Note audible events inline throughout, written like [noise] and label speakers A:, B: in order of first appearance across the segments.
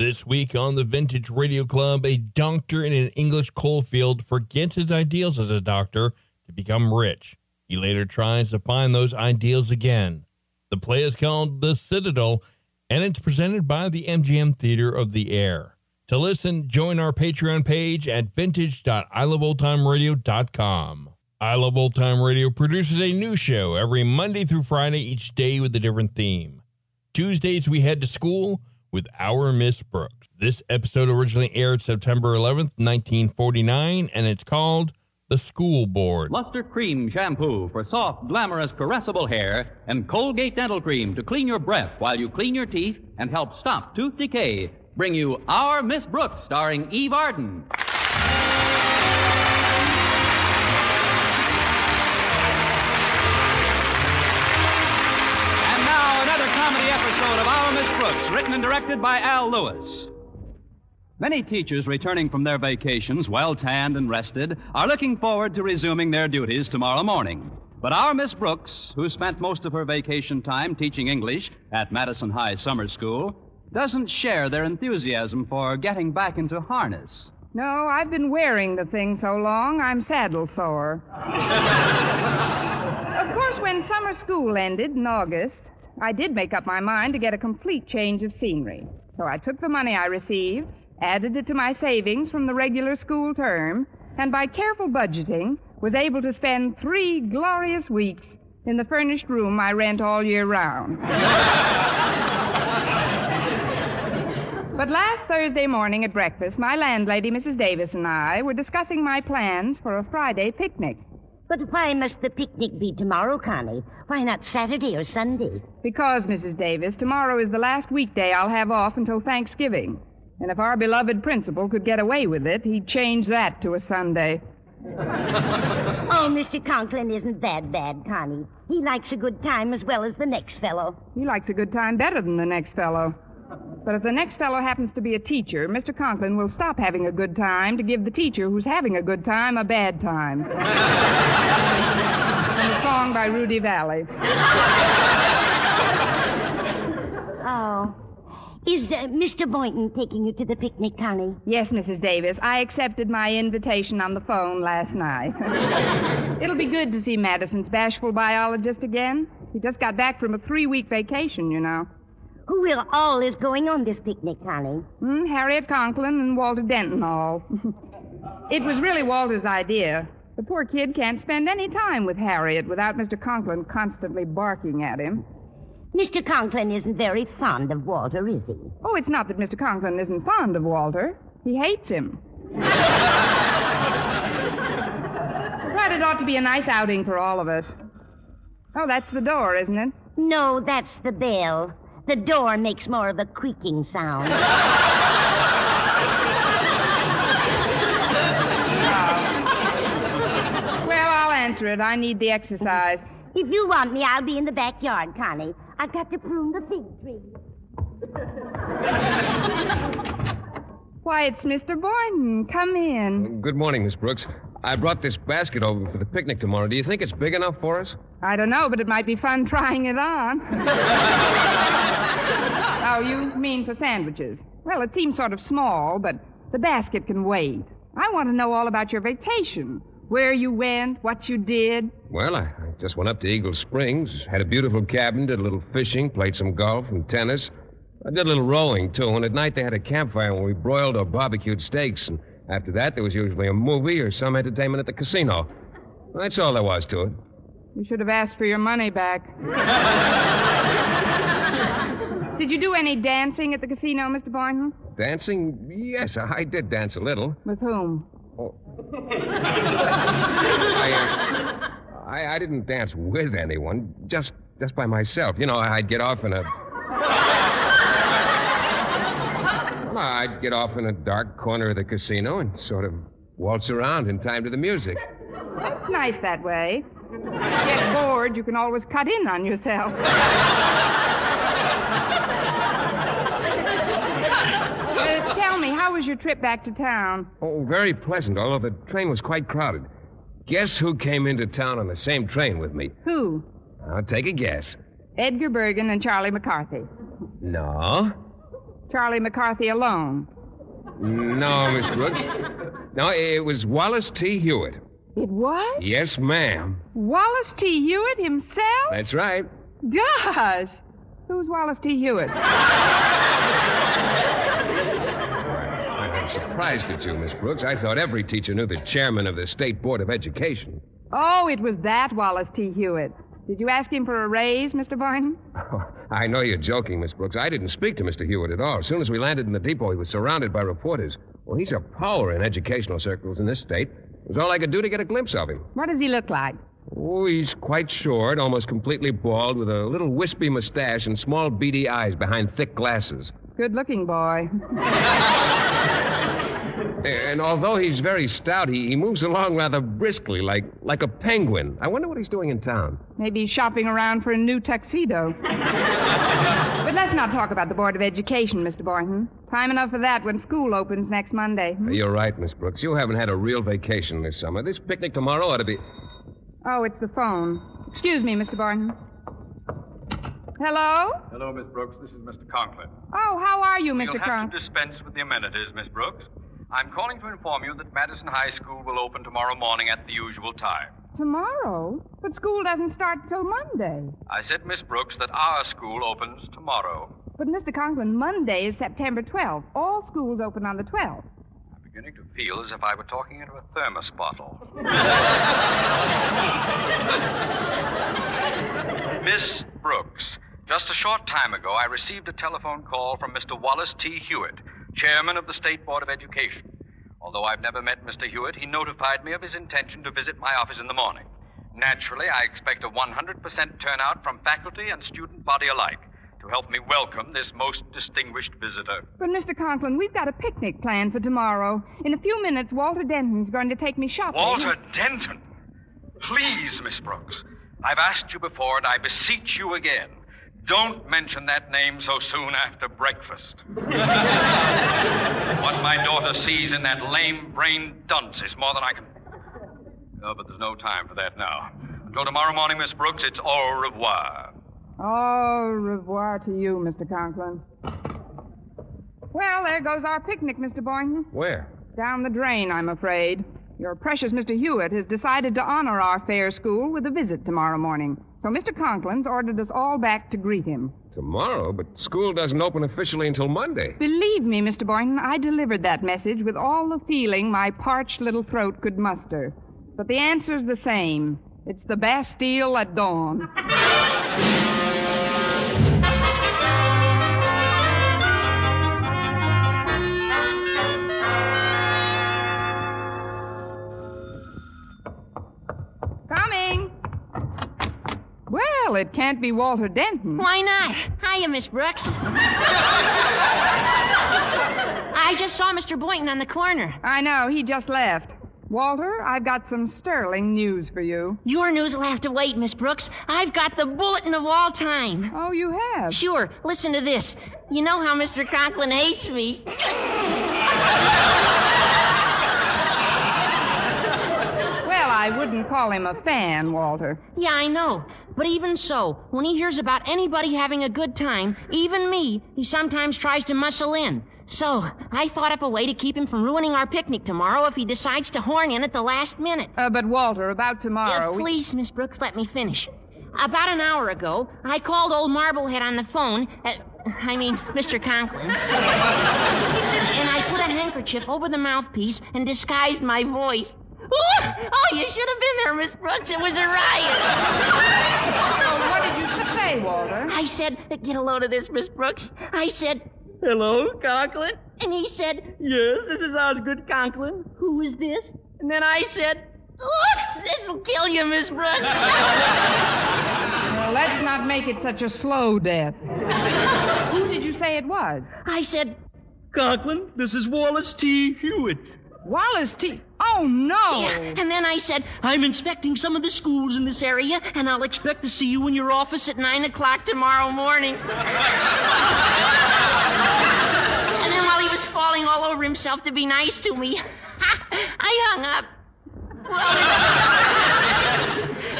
A: This week on the Vintage Radio Club, a doctor in an English coal field forgets his ideals as a doctor to become rich. He later tries to find those ideals again. The play is called The Citadel, and it's presented by the MGM Theater of the Air. To listen, join our Patreon page at vintage.iloveoldtimeradio.com. I Love Old Time Radio produces a new show every Monday through Friday, each day with a different theme. Tuesdays, we head to school with Our Miss Brooks. This episode originally aired September 11th, 1949, and it's called The School Board.
B: Luster Cream Shampoo for soft, glamorous, caressable hair, and Colgate Dental Cream to clean your breath while you clean your teeth and help stop tooth decay. Bring you Our Miss Brooks, starring Eve Arden. Episode of Our Miss Brooks, written and directed by Al Lewis. Many teachers returning from their vacations, well tanned and rested, are looking forward to resuming their duties tomorrow morning. But our Miss Brooks, who spent most of her vacation time teaching English at Madison High Summer School, doesn't share their enthusiasm for getting back into harness.
C: No, I've been wearing the thing so long, I'm saddle sore. [laughs] of course, when summer school ended in August, I did make up my mind to get a complete change of scenery. So I took the money I received, added it to my savings from the regular school term, and by careful budgeting, was able to spend three glorious weeks in the furnished room I rent all year round. [laughs] But last Thursday morning at breakfast, my landlady, Mrs. Davis, and I were discussing my plans for a Friday picnic.
D: But why must the picnic be tomorrow, Connie? Why not Saturday or Sunday?
C: Because, Mrs. Davis, tomorrow is the last weekday I'll have off until Thanksgiving. And if our beloved principal could get away with it, he'd change that to a Sunday. [laughs]
D: Oh, Mr. Conklin isn't that bad, Connie. He likes a good time as well as the next fellow.
C: He likes a good time better than the next fellow. But if the next fellow happens to be a teacher, Mr. Conklin will stop having a good time to give the teacher who's having a good time a bad time. [laughs] From a song by Rudy Vallee.
D: Oh. Is uh, Mr. Boynton taking you to the picnic, Connie?
C: Yes, Mrs. Davis, I accepted my invitation on the phone last night. [laughs] It'll be good to see Madison's bashful biologist again. He just got back from a three week vacation, you know.
D: Who will all is going on this picnic, Connie?
C: Hmm, Harriet Conklin and Walter Denton all. [laughs] it was really Walter's idea. The poor kid can't spend any time with Harriet without Mr. Conklin constantly barking at him.
D: Mr. Conklin isn't very fond of Walter, is he?
C: Oh, it's not that Mr. Conklin isn't fond of Walter. He hates him. [laughs] but it ought to be a nice outing for all of us. Oh, that's the door, isn't it?
D: No, that's the bell. The door makes more of a creaking sound. [laughs]
C: Well, I'll answer it. I need the exercise. [laughs]
D: if you want me, I'll be in the backyard, Connie. I've got to prune the fig tree.
C: Why, it's Mr. Boynton. Come in.
E: Good morning, Miss Brooks. I brought this basket over for the picnic tomorrow. Do you think it's big enough for us?
C: I don't know, but it might be fun trying it on. [laughs] oh, you mean for sandwiches? Well, it seems sort of small, but the basket can wait. I want to know all about your vacation. Where you went, what you did.
E: Well, I, I just went up to Eagle Springs, had a beautiful cabin, did a little fishing, played some golf and tennis. I did a little rowing, too, and at night they had a campfire where we broiled or barbecued steaks, and after that there was usually a movie or some entertainment at the casino. That's all there was to it.
C: You should have asked for your money back. [laughs] did you do any dancing at the casino, Mr. Boynton?
E: Dancing? Yes, I did dance a little.
C: With whom?
E: Oh. I, uh, I, I didn't dance with anyone, just just by myself. You know, I'd get off in a. Well, I'd get off in a dark corner of the casino and sort of waltz around in time to the music.
C: It's nice that way. If you get bored, you can always cut in on yourself. Uh, tell me, how was your trip back to town?
E: Oh, very pleasant, although the train was quite crowded. Guess who came into town on the same train with me?
C: Who?
E: I'll take a guess.
C: Edgar Bergen and Charlie McCarthy.
E: No.
C: Charlie McCarthy alone.
E: No, Miss Brooks. No, it was Wallace T. Hewitt.
C: It was?
E: Yes, ma'am.
C: Wallace T. Hewitt himself?
E: That's right.
C: Gosh! Who's Wallace T. Hewitt?
E: I'm surprised at you, Miss Brooks. I thought every teacher knew the chairman of the State Board of Education.
C: Oh, it was that Wallace T. Hewitt. Did you ask him for a raise, Mr. Boynton?
E: Oh, I know you're joking, Miss Brooks. I didn't speak to Mr. Hewitt at all. As soon as we landed in the depot, he was surrounded by reporters. Well, he's a power in educational circles in this state. It was all I could do to get a glimpse of him.
C: What does he look like?
E: Oh, he's quite short, almost completely bald, with a little wispy mustache and small beady eyes behind thick glasses.
C: Good looking boy. [laughs]
E: And although he's very stout, he, he moves along rather briskly, like like a penguin. I wonder what he's doing in town.
C: Maybe he's shopping around for a new tuxedo. [laughs] but let's not talk about the Board of Education, Mr. Boynton. Time enough for that when school opens next Monday. hmm?
E: You're right, Miss Brooks. You haven't had a real vacation this summer. This picnic tomorrow ought to be.
C: Oh, it's the phone. Excuse me, Mr. Boynton. Hello?
F: Hello, Miss Brooks. This is Mr. Conklin.
C: Oh, how are you, mister Conklin?
F: You'll
C: Mr.
F: have
C: Cron?
F: to dispense with the amenities, Miss Brooks. I'm calling to inform you that Madison High School will open tomorrow morning at the usual time.
C: Tomorrow? But school doesn't start till Monday.
F: I said, Miss Brooks, that our school opens tomorrow.
C: But, Mr. Conklin, Monday is September 12th. All schools open on the 12th.
F: I'm beginning to feel as if I were talking into a thermos bottle. [laughs] Miss Brooks, just a short time ago, I received a telephone call from Mr. Wallace T. Hewitt, chairman of the State Board of Education. Although I've never met Mr. Hewitt, he notified me of his intention to visit my office in the morning. Naturally, I expect a 100% turnout from faculty and student body alike to help me welcome this most distinguished visitor.
C: But, Mr. Conklin, we've got a picnic planned for tomorrow. In a few minutes, Walter Denton's going to take me shopping.
F: Walter Denton. Please, Miss Brooks. I've asked you before, and I beseech you again. Don't mention that name so soon after breakfast. [laughs] what my daughter sees in that lame brained dunce is more than I can. Oh, but there's no time for that now. Until tomorrow morning, Miss Brooks, it's au revoir.
C: Au revoir to you, Mr. Conklin. Well, there goes our picnic, Mr. Boynton.
E: Where?
C: Down the drain, I'm afraid. Your precious Mr. Hewitt has decided to honor our fair school with a visit tomorrow morning. So Mr. Conklin's ordered us all back to greet him.
E: Tomorrow, but school doesn't open officially until Monday.
C: Believe me, Mr. Boynton, I delivered that message with all the feeling my parched little throat could muster. But the answer's the same. It's the Bastille at dawn. [laughs] it can't be Walter Denton.
G: Why not? Hiya, Miss Brooks. [laughs] I just saw Mr. Boynton on the corner.
C: I know, he just left. Walter, I've got some sterling news for you.
G: Your news will have to wait, Miss Brooks. I've got the bulletin of all time.
C: Oh, you have?
G: Sure. Listen to this. You know how Mr. Conklin hates me. [laughs]
C: Well, I wouldn't call him a fan, Walter.
G: Yeah, I know. But even so, when he hears about anybody having a good time, even me, he sometimes tries to muscle in. So, I thought up a way to keep him from ruining our picnic tomorrow if he decides to horn in at the last minute.
C: Uh, but, Walter, about tomorrow.
G: Uh, please, Miss Brooks, let me finish. About an hour ago, I called old Marblehead on the phone. Uh, I mean, [laughs] Mr. Conklin. and I put a handkerchief over the mouthpiece and disguised my voice. [laughs] Oh, you should have been there, Miss Brooks. It was a riot.
C: Well, what did you say, Walter?
G: I said, get a load of this, Miss Brooks. I said, Hello, Conklin? And he said, Yes, this is Osgood Conklin. Who is this? And then I said, Oops, this will kill you, Miss Brooks. [laughs]
C: Well, let's not make it such a slow death. Who did you say it was?
G: I said,
H: Conklin, this is Wallace T. Hewitt.
C: Wallace T. Oh, no.
G: Yeah. And then I said, I'm inspecting some of the schools in this area, and I'll expect to see you in your office at 9 o'clock tomorrow morning. [laughs] and then while he was falling all over himself to be nice to me, [laughs] I hung up. Well,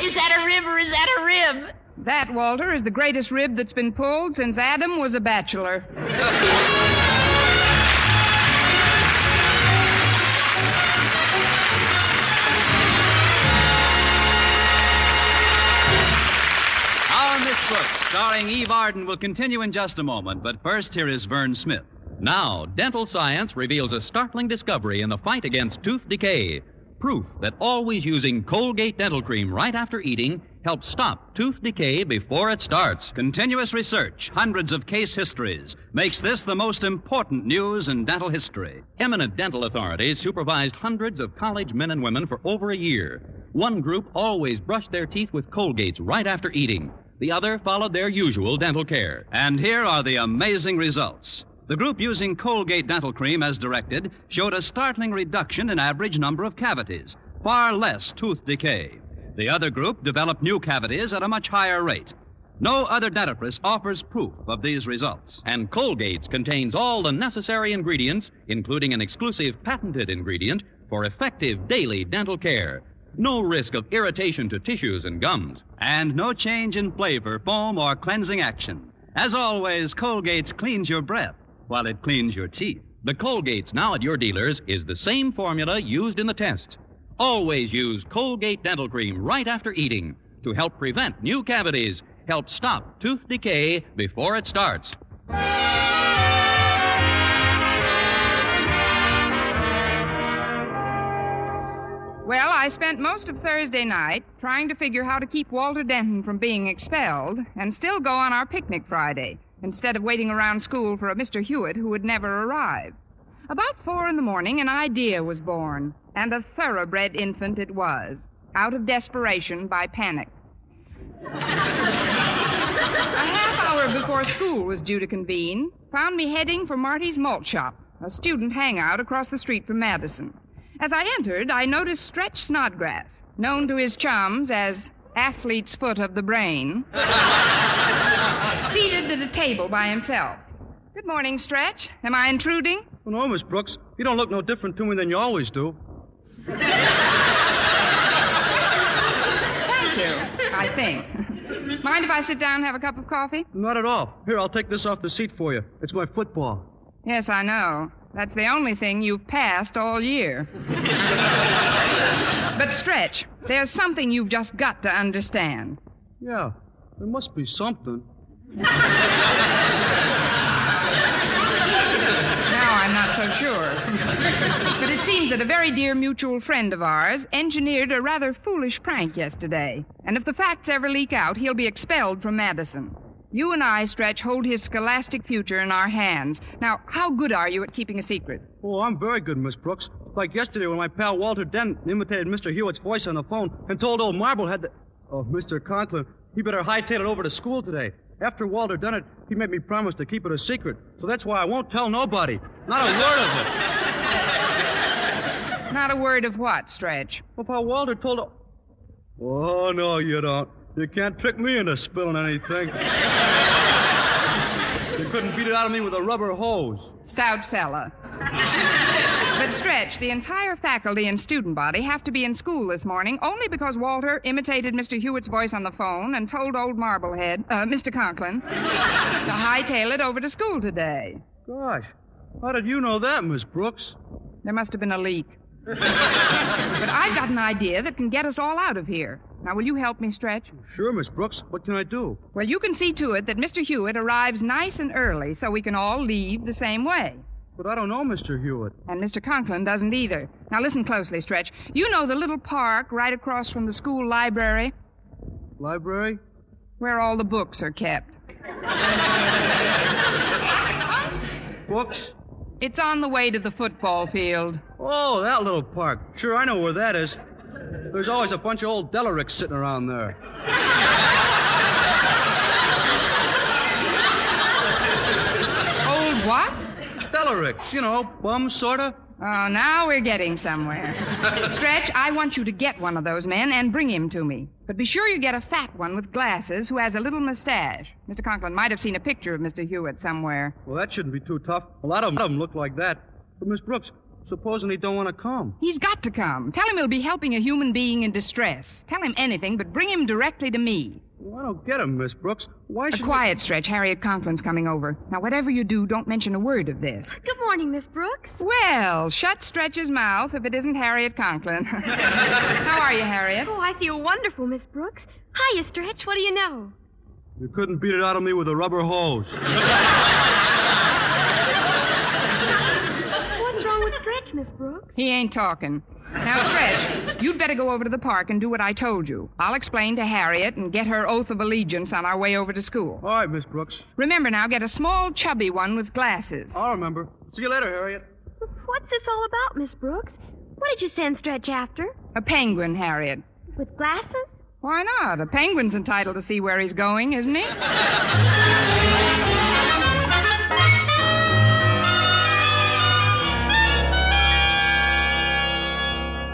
G: [laughs] is that a rib or is that a rib?
C: That, Walter, is the greatest rib that's been pulled since Adam was a bachelor.
B: Brooks, starring Eve Arden, will continue in just a moment, but first, here is Vern Smith.
I: Now, dental science reveals a startling discovery in the fight against tooth decay. Proof that always using Colgate dental cream right after eating helps stop tooth decay before it starts.
B: Continuous research, hundreds of case histories, makes this the most important news in dental history.
I: Eminent dental authorities supervised hundreds of college men and women for over a year. One group always brushed their teeth with Colgates right after eating. The other followed their usual dental care.
B: And here are the amazing results. The group using Colgate dental cream as directed showed a startling reduction in average number of cavities, far less tooth decay. The other group developed new cavities at a much higher rate. No other dentifrice offers proof of these results.
I: And Colgate's contains all the necessary ingredients, including an exclusive patented ingredient for effective daily dental care. No risk of irritation to tissues and gums.
B: And no change in flavor, foam, or cleansing action. As always, Colgate's cleans your breath while it cleans your teeth.
I: The Colgate's now at your dealers is the same formula used in the tests. Always use Colgate dental cream right after eating to help prevent new cavities, help stop tooth decay before it starts.
C: Well, I spent most of Thursday night trying to figure how to keep Walter Denton from being expelled and still go on our picnic Friday instead of waiting around school for a Mr. Hewitt who would never arrive. About four in the morning, an idea was born, and a thoroughbred infant it was, out of desperation by panic. a half hour before school was due to convene, found me heading for Marty's Malt Shop, a student hangout across the street from Madison. As I entered, I noticed Stretch Snodgrass, known to his chums as Athlete's Foot of the Brain, [laughs] seated at a table by himself. Good morning, Stretch. Am I intruding?
H: Oh, no, Miss Brooks. You don't look no different to me than you always do.
C: Thank you, I think. Mind if I sit down and have a cup of coffee?
H: Not at all. Here, I'll take this off the seat for you. It's my football.
C: Yes, I know. That's the only thing you've passed all year. [laughs] but, Stretch, there's something you've just got to understand.
H: Yeah, there must be something.
C: Now I'm not so sure. but it seems that a very dear mutual friend of ours engineered a rather foolish prank yesterday. And if the facts ever leak out, he'll be expelled from Madison. You and I, Stretch, hold his scholastic future in our hands. Now, how good are you at keeping a secret?
H: Oh, I'm very good, Miss Brooks. Like yesterday when my pal Walter Dent imitated Mr. Hewitt's voice on the phone and told old Marblehead that. Oh, Mr. Conklin, he better hightail it over to school today. After Walter done it, he made me promise to keep it a secret. So that's why I won't tell nobody. Not a word of it.
C: Not a word of what, Stretch?
H: Well, pal Walter told. Oh, no, you don't. You can't trick me into spilling anything. You couldn't beat it out of me with a rubber hose.
C: Stout fella. but Stretch, the entire faculty and student body have to be in school this morning only because Walter imitated Mr. Hewitt's voice on the phone and told old Marblehead, uh, Mr. Conklin, to hightail it over to school today.
H: Gosh, how did you know that, Miss Brooks?
C: There must have been a leak. but I've got an idea that can get us all out of here. Now, will you help me, Stretch?
H: Sure, Miss Brooks. What can I do?
C: Well, you can see to it that Mr. Hewitt arrives nice and early so we can all leave the same way.
H: But I don't know Mr. Hewitt.
C: And Mr. Conklin doesn't either. Now, listen closely, Stretch. You know the little park right across from the school library?
H: Library?
C: Where all the books are kept.
H: Books?
C: It's on the way to the football field.
H: Oh, that little park. Sure, I know where that is. There's always a bunch of old Delaricks sitting around there.
C: Old what?
H: Delaricks, you know, bums, sorta.
C: Oh, now we're getting somewhere. [laughs] Stretch, I want you to get one of those men and bring him to me. But be sure you get a fat one with glasses who has a little mustache. Mr. Conklin might have seen a picture of Mr. Hewitt somewhere.
H: Well, that shouldn't be too tough. A lot of them look like that. But, Miss Brooks, supposing he don't want to come?
C: He's got to come. Tell him he'll be helping a human being in distress. Tell him anything, but bring him directly to me.
H: Well, I don't get him, Miss Brooks. Why
C: A
H: should...
C: quiet stretch. Harriet Conklin's coming over. Now, whatever you do, don't mention a word of this.
J: Good morning, Miss Brooks.
C: Well, shut Stretch's mouth if it isn't Harriet Conklin. [laughs] How are you, Harriet?
J: Oh, I feel wonderful, Miss Brooks. Hiya, Stretch. What do you know?
H: You couldn't beat it out of me with a rubber hose. [laughs]
J: What's Stretch, Miss Brooks?
C: He ain't talking. Now, Stretch, you'd better go over to the park and do what I told you. I'll explain to Harriet and get her oath of allegiance on our way over to school.
H: All right, Miss Brooks.
C: Remember now, get a small, chubby one with glasses.
H: I'll remember. See you later, Harriet.
J: What's this all about, Miss Brooks? What did you send Stretch after?
C: A penguin, Harriet.
J: With glasses?
C: Why not? A penguin's entitled to see where he's going, isn't he? [laughs]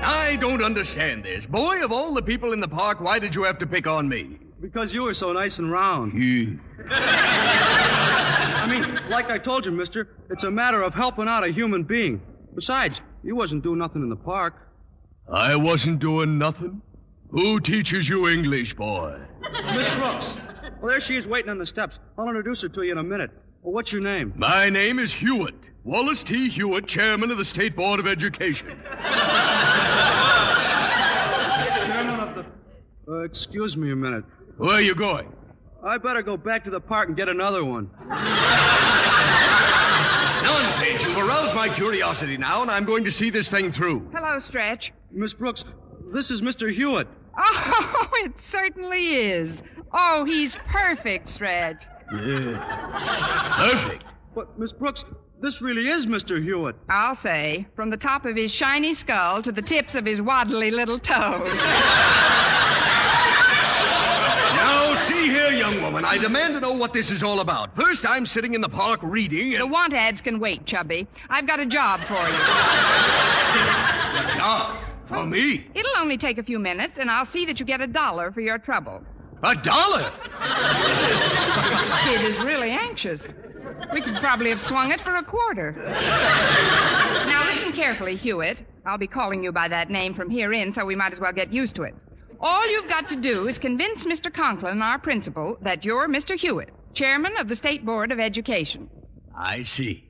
K: I don't understand this. Boy, of all the people in the park, why did you have to pick on me?
H: Because you were so nice and round. I mean, like I told you, mister, it's a matter of helping out a human being. Besides, you wasn't doing nothing in the park.
K: I wasn't doing nothing. Who teaches you English, boy?
H: Miss Brooks. Well, there she is waiting on the steps. I'll introduce her to you in a minute. Well, what's your name?
K: My name is Hewitt. Wallace T. Hewitt, chairman of the State Board of Education.
H: Chairman of the. Uh, excuse me a minute.
K: Where are you going?
H: I better go back to the park and get another one.
K: Nonsense. You've aroused my curiosity now, and I'm going to see this thing through.
C: Hello, Stretch.
H: Miss Brooks, this is Mr. Hewitt.
C: Oh, [laughs] it certainly is. Oh, he's perfect, Stretch.
K: Yeah. Perfect.
H: But, Miss Brooks, this really is Mr. Hewitt.
C: I'll say, from the top of his shiny skull to the tips of his waddly little toes. [laughs]
K: See here, young woman. I demand to know what this is all about. First, I'm sitting in the park reading.
C: The want ads can wait, Chubby. I've got a job for you.
K: A job? For me?
C: It'll only take a few minutes, and I'll see that you get a dollar for your trouble.
K: A dollar?
C: This kid is really anxious. We could probably have swung it for a quarter. Now, listen carefully, Hewitt. I'll be calling you by that name from here in, so we might as well get used to it. All you've got to do is convince Mr. Conklin, our principal, that you're Mr. Hewitt, chairman of the State Board of Education.
K: I see.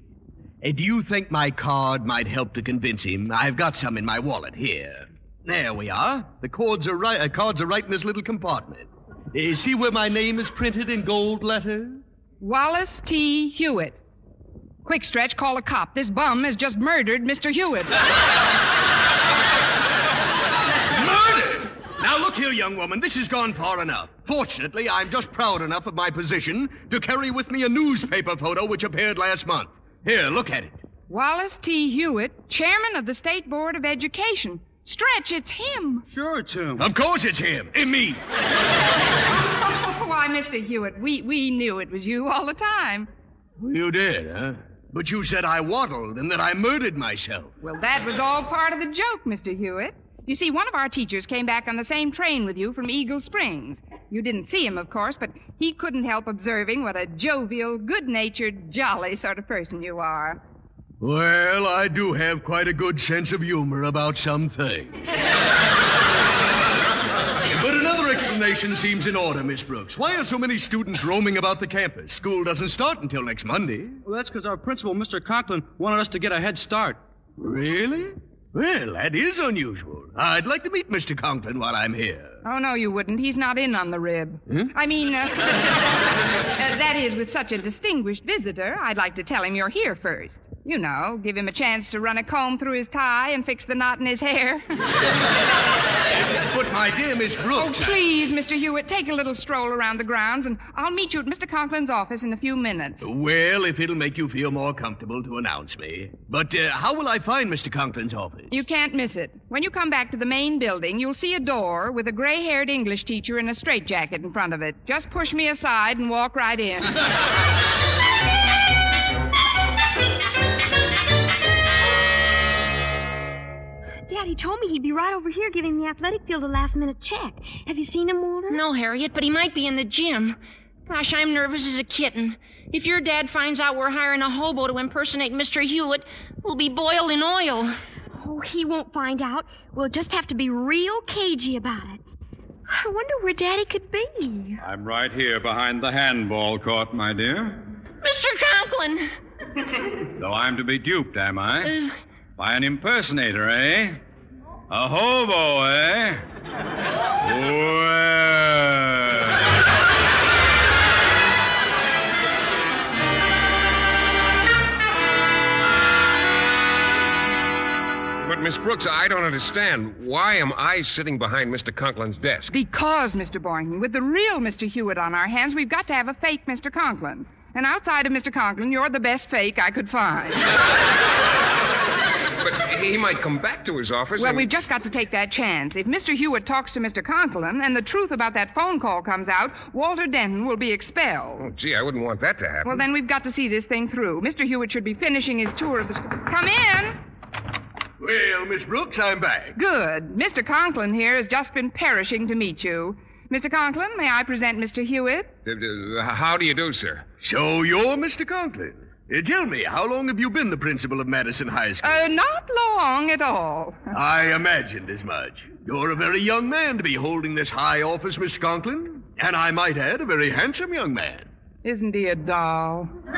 K: Uh, do you think my card might help to convince him? I've got some in my wallet here. There we are. The cards are right. Uh, cards are right in this little compartment. Uh, see where my name is printed in gold letters?
C: Wallace T. Hewitt. Quick, Stretch, call a cop. This bum has just murdered Mr. Hewitt. [laughs]
K: Murdered! Now look here, young woman. This has gone far enough. Fortunately, I'm just proud enough of my position to carry with me a newspaper photo which appeared last month. Here, look at it.
C: Wallace T. Hewitt, chairman of the State Board of Education. Stretch, it's him.
H: Sure, it's him.
K: Of course it's him. It's me.
C: Oh, [laughs] why, Mr. Hewitt, we, we knew it was you all the time.
K: You did, huh? But you said I waddled and that I murdered myself.
C: Well, that was all part of the joke, Mr. Hewitt. You see, one of our teachers came back on the same train with you from Eagle Springs. You didn't see him, of course, but he couldn't help observing what a jovial, good natured, jolly sort of person you are.
K: Well, I do have quite a good sense of humor about some things. [laughs] but another explanation seems in order, Miss Brooks. Why are so many students roaming about the campus? School doesn't start until next Monday.
H: Well, that's because our principal, Mr. Conklin, wanted us to get a head start.
K: Really? Well, that is unusual. I'd like to meet Mr. Conklin while I'm here.
C: Oh, no, you wouldn't. He's not in on the rib.
K: Hmm?
C: I mean, uh, [laughs] uh, that is, with such a distinguished visitor, I'd like to tell him you're here first. You know, give him a chance to run a comb through his tie and fix the knot in his hair. [laughs]
K: But, my dear Miss
C: Oh,
K: Brooks. I-
C: please, Mr. Hewitt, take a little stroll around the grounds, and I'll meet you at Mr. Conklin's office in a few minutes.
K: Well, if it'll make you feel more comfortable to announce me. But uh, how will I find Mr. Conklin's office?
C: You can't miss it. When you come back to the main building, you'll see a door with a gray haired English teacher in a straitjacket in front of it. Just push me aside and walk right in. [laughs]
J: Daddy told me he'd be right over here giving the athletic field a last minute check. Have you seen him, Walter?
G: No, Harriet, but he might be in the gym. Gosh, I'm nervous as a kitten. If your dad finds out we're hiring a hobo to impersonate Mr. Hewitt, we'll be boiled in oil.
J: Oh, he won't find out. We'll just have to be real cagey about it. I wonder where Daddy could be.
L: I'm right here behind the handball court, my dear.
G: Mr. Conklin!
L: Though I'm to be duped, am I?
G: Uh,
L: By an impersonator, eh? A hobo, eh? Well.
E: But, Miss Brooks, I don't understand. Why am I sitting behind Mr. Conklin's desk?
C: Because, Mr. Boynton, with the real Mr. Hewitt on our hands, we've got to have a fake Mr. Conklin. And outside of Mr. Conklin, you're the best fake I could find. [laughs]
E: But he might come back to his office
C: Well,
E: and...
C: we've just got to take that chance. If Mr. Hewitt talks to Mr. Conklin and the truth about that phone call comes out, Walter Denton will be expelled.
E: Oh, gee, I wouldn't want that to happen.
C: Well, then we've got to see this thing through. Mr. Hewitt should be finishing his tour of the school. Come in.
K: Well, Miss Brooks, I'm back.
C: Good. Mr. Conklin here has just been perishing to meet you. Mr. Conklin, may I present Mr. Hewitt?
E: Uh, uh, how do you do, sir?
K: So you're Mr. Conklin. Uh, tell me, how long have you been the principal of Madison High School?
C: Uh, not long at all. [laughs]
K: I imagined as much. You're a very young man to be holding this high office, Mr. Conklin. And I might add, a very handsome young man.
C: Isn't he a doll? [laughs] and,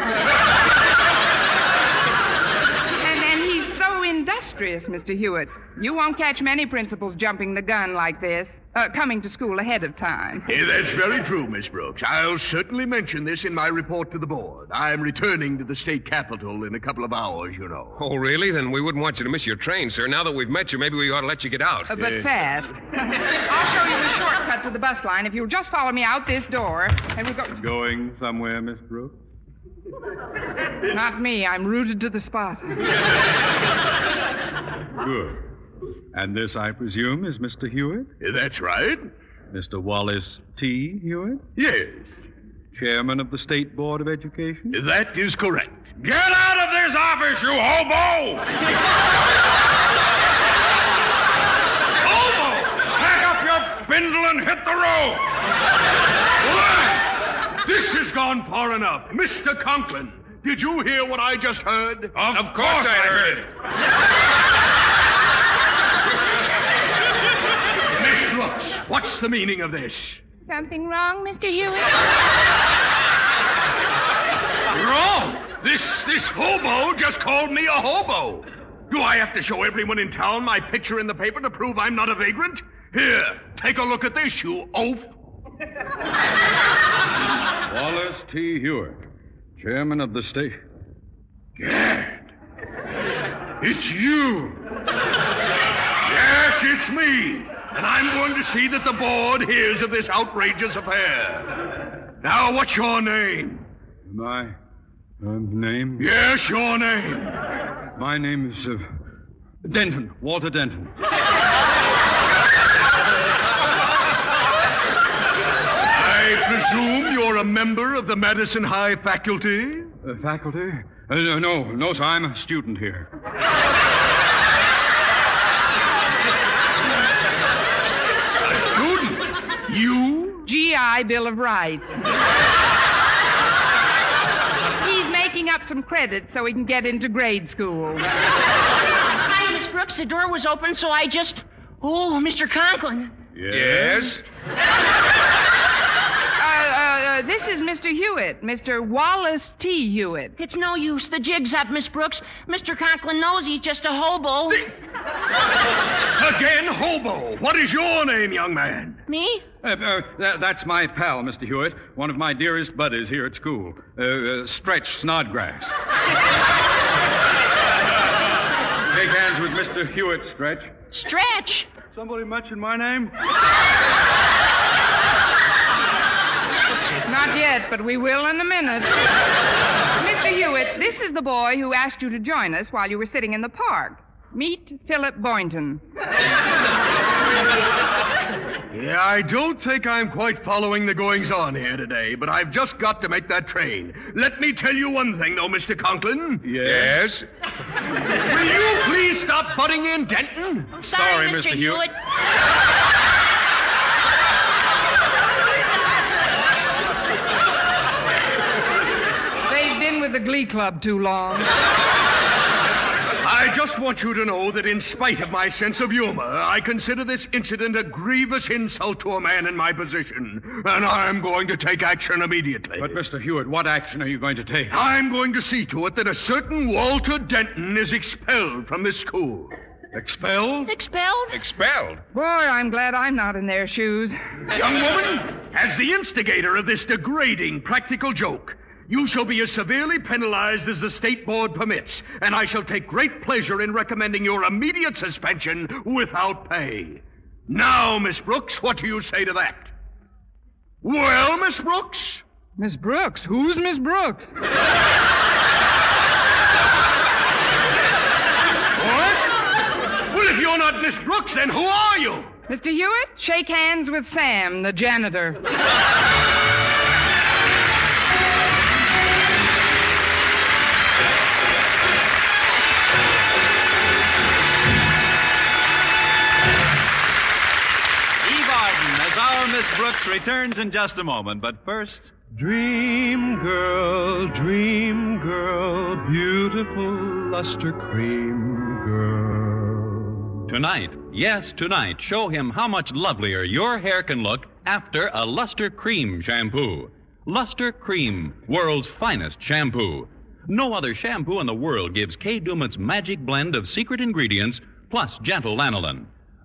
C: and he's so industrious, Mr. Hewitt. You won't catch many principals jumping the gun like this, uh, coming to school ahead of time.
K: That's very true, Miss Brooks. I'll certainly mention this in my report to the board. I'm returning to the state capitol in a couple of hours, you know.
E: Oh, really? Then we wouldn't want you to miss your train, sir. Now that we've met you, maybe we ought to let you get out.
C: Uh, but fast. [laughs] I'll show you the shortcut to the bus line if you'll just follow me out this door. And we'll go.
L: Going somewhere, Miss Brooks?
C: Not me. I'm rooted to the spot. [laughs]
L: Good. And this, I presume, is Mr. Hewitt?
K: That's right.
L: Mr. Wallace T. Hewitt?
K: Yes.
L: Chairman of the State Board of Education?
K: That is correct.
L: Get out of this office, you hobo! [laughs]
K: Hobo!
L: Pack up your bindle and hit the road!
K: This has gone far enough. Mr. Conklin, did you hear what I just heard?
L: Of, course, I heard.
K: Miss Brooks, what's the meaning of this?
C: Something wrong, Mr. Hewitt?
K: Wrong! This this hobo just called me a hobo. Do I have to show everyone in town my picture in the paper to prove I'm not a vagrant? Here, take a look at this, you oaf.
L: Wallace T. Hewitt, Chairman of the State.
K: Gad. It's you. Yes, it's me. And I'm going to see that the board hears of this outrageous affair. Now, what's your name?
L: My um, name?
K: Yes, your name.
L: My name is uh, Denton, Walter Denton.
K: I presume you're a member of the Madison High faculty?
L: Uh, faculty? Uh, no, no, no, sir. I'm a student here.
K: A student? You?
C: Gee, I my Bill of Rights. He's making up some credit so he can get into grade school.
G: Hi, Miss Brooks. The door was open, so I just. Oh, Mr. Conklin.
E: Yes?
C: Uh, uh, uh, this is Mr. Hewitt, Mr. Wallace T. Hewitt.
G: It's no use. The jig's up, Miss Brooks. Mr. Conklin knows he's just a hobo.
K: Again, hobo. What is your name, young man?
G: Me?
L: Uh, uh, that, that's my pal, Mr. Hewitt, one of my dearest buddies here at school. Uh, uh, Stretch Snodgrass. [laughs] Shake hands with Mr. Hewitt, Stretch.
G: Stretch.
L: Somebody mentioned my name?
C: Not yet, but we will in a minute. Mr. Hewitt, this is the boy who asked you to join us while you were sitting in the park. Meet Philip Boynton.
K: Yeah, I don't think I'm quite following the goings on here today, but I've just got to make that train. Let me tell you one thing, though, Mr. Conklin.
E: Yes?
K: Will you please stop butting in, Denton?
G: Sorry, Mr. Hewitt.
C: They've been with the Glee Club too long.
K: I just want you to know that in spite of my sense of humor, I consider this incident a grievous insult to a man in my position, and I'm going to take action immediately.
L: But, Mr. Hewitt, what action are you going to take?
K: I'm going to see to it that a certain Walter Denton is expelled from this school. Expelled?
G: Expelled?
E: Expelled?
C: Boy, I'm glad I'm not in their shoes.
K: Young woman, as the instigator of this degrading practical joke, you shall be as severely penalized as the state board permits, and I shall take great pleasure in recommending your immediate suspension without pay. Now, Miss Brooks, what do you say to that? Well, Miss Brooks?
C: Miss Brooks? Who's Miss Brooks?
K: What? Well, if you're not Miss Brooks, then who are you?
C: Mr. Hewitt, shake hands with Sam, the janitor.
B: Miss Brooks returns in just a moment. But first,
M: Dream girl, dream girl, beautiful luster cream girl.
I: Tonight, yes, tonight, show him how much lovelier your hair can look after a Luster Cream shampoo. Luster Cream, world's finest shampoo. No other shampoo in the world gives Kay Daumit's magic blend of secret ingredients plus gentle lanolin.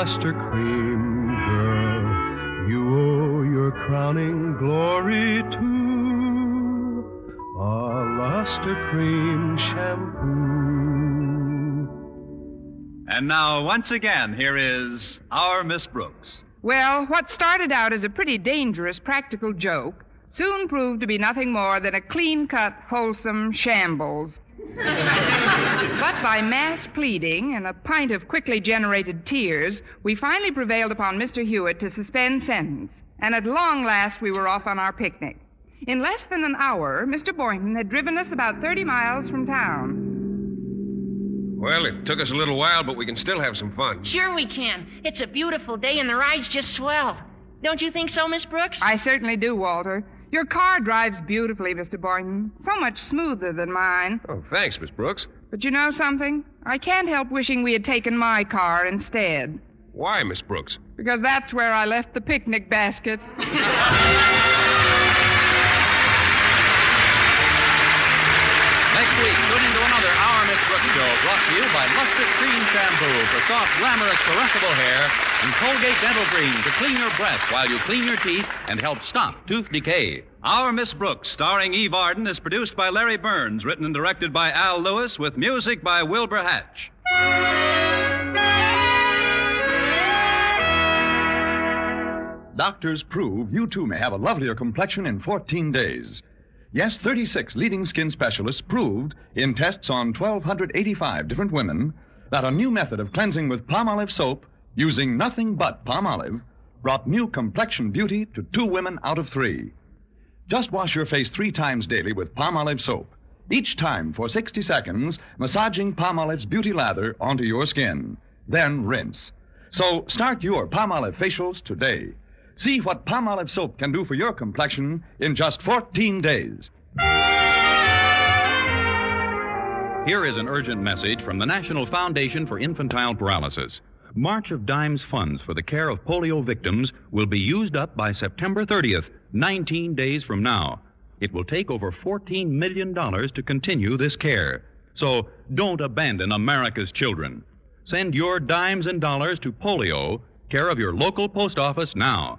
M: Luster cream girl. You owe your crowning glory to a luster cream shampoo.
B: and now once again, here is our Miss Brooks.
C: Well, what started out as a pretty dangerous practical joke soon proved to be nothing more than a clean cut, wholesome shambles. But by mass pleading and a pint of quickly generated tears, we finally prevailed upon Mr. Hewitt to suspend sentence, and at long last we were off on our picnic. In less than an hour, Mr. Boynton had driven us about 30 miles from town.
E: Well, it took us a little while, but we can still have some fun.
G: Sure we can. It's a beautiful day and the ride's just swell. Don't you think so, Miss Brooks?
C: I certainly do, Walter. Your car drives beautifully, Mr. Boynton. So much smoother than mine.
E: Oh, thanks, Miss Brooks.
C: But you know something? I can't help wishing we had taken my car instead.
E: Why, Miss Brooks?
C: Because that's where I left the picnic basket. [laughs]
I: Brooks Show brought to you by Lustre Cream Shampoo for soft, glamorous, caressable hair and Colgate Dental Cream to clean your breath while you clean your teeth and help stop tooth decay.
B: Our Miss Brooks, starring Eve Arden, is produced by Larry Berns, written and directed by Al Lewis, with music by Wilbur Hatch.
N: Doctors prove you too may have a lovelier complexion in 14 days. Yes, 36 leading skin specialists proved in tests on 1,285 different women that a new method of cleansing with Palmolive soap using nothing but Palmolive brought new complexion beauty to two women out of three. Just wash your face three times daily with Palmolive soap. Each time for 60 seconds, massaging Palmolive's beauty lather onto your skin. Then rinse. So start your Palmolive facials today. See what Palmolive soap can do for your complexion in just 14 days.
I: Here is an urgent message from the National Foundation for Infantile Paralysis. March of Dimes funds for the care of polio victims will be used up by September 30th, 19 days from now. It will take over $14 million to continue this care. So don't abandon America's children. Send your dimes and dollars to polio, care of your local post office now.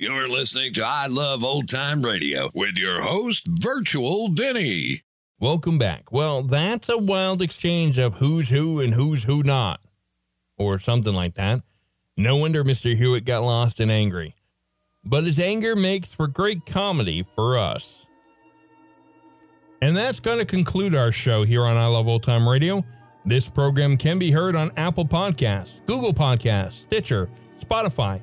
O: You're listening to I Love Old Time Radio with your host, Virtual Vinny.
A: Welcome back. Well, that's a wild exchange of who's who and who's who not, or something like that. No wonder Mr. Hewitt got lost and angry. But his anger makes for great comedy for us. And that's going to conclude our show here on I Love Old Time Radio. This program can be heard on Apple Podcasts, Google Podcasts, Stitcher, Spotify,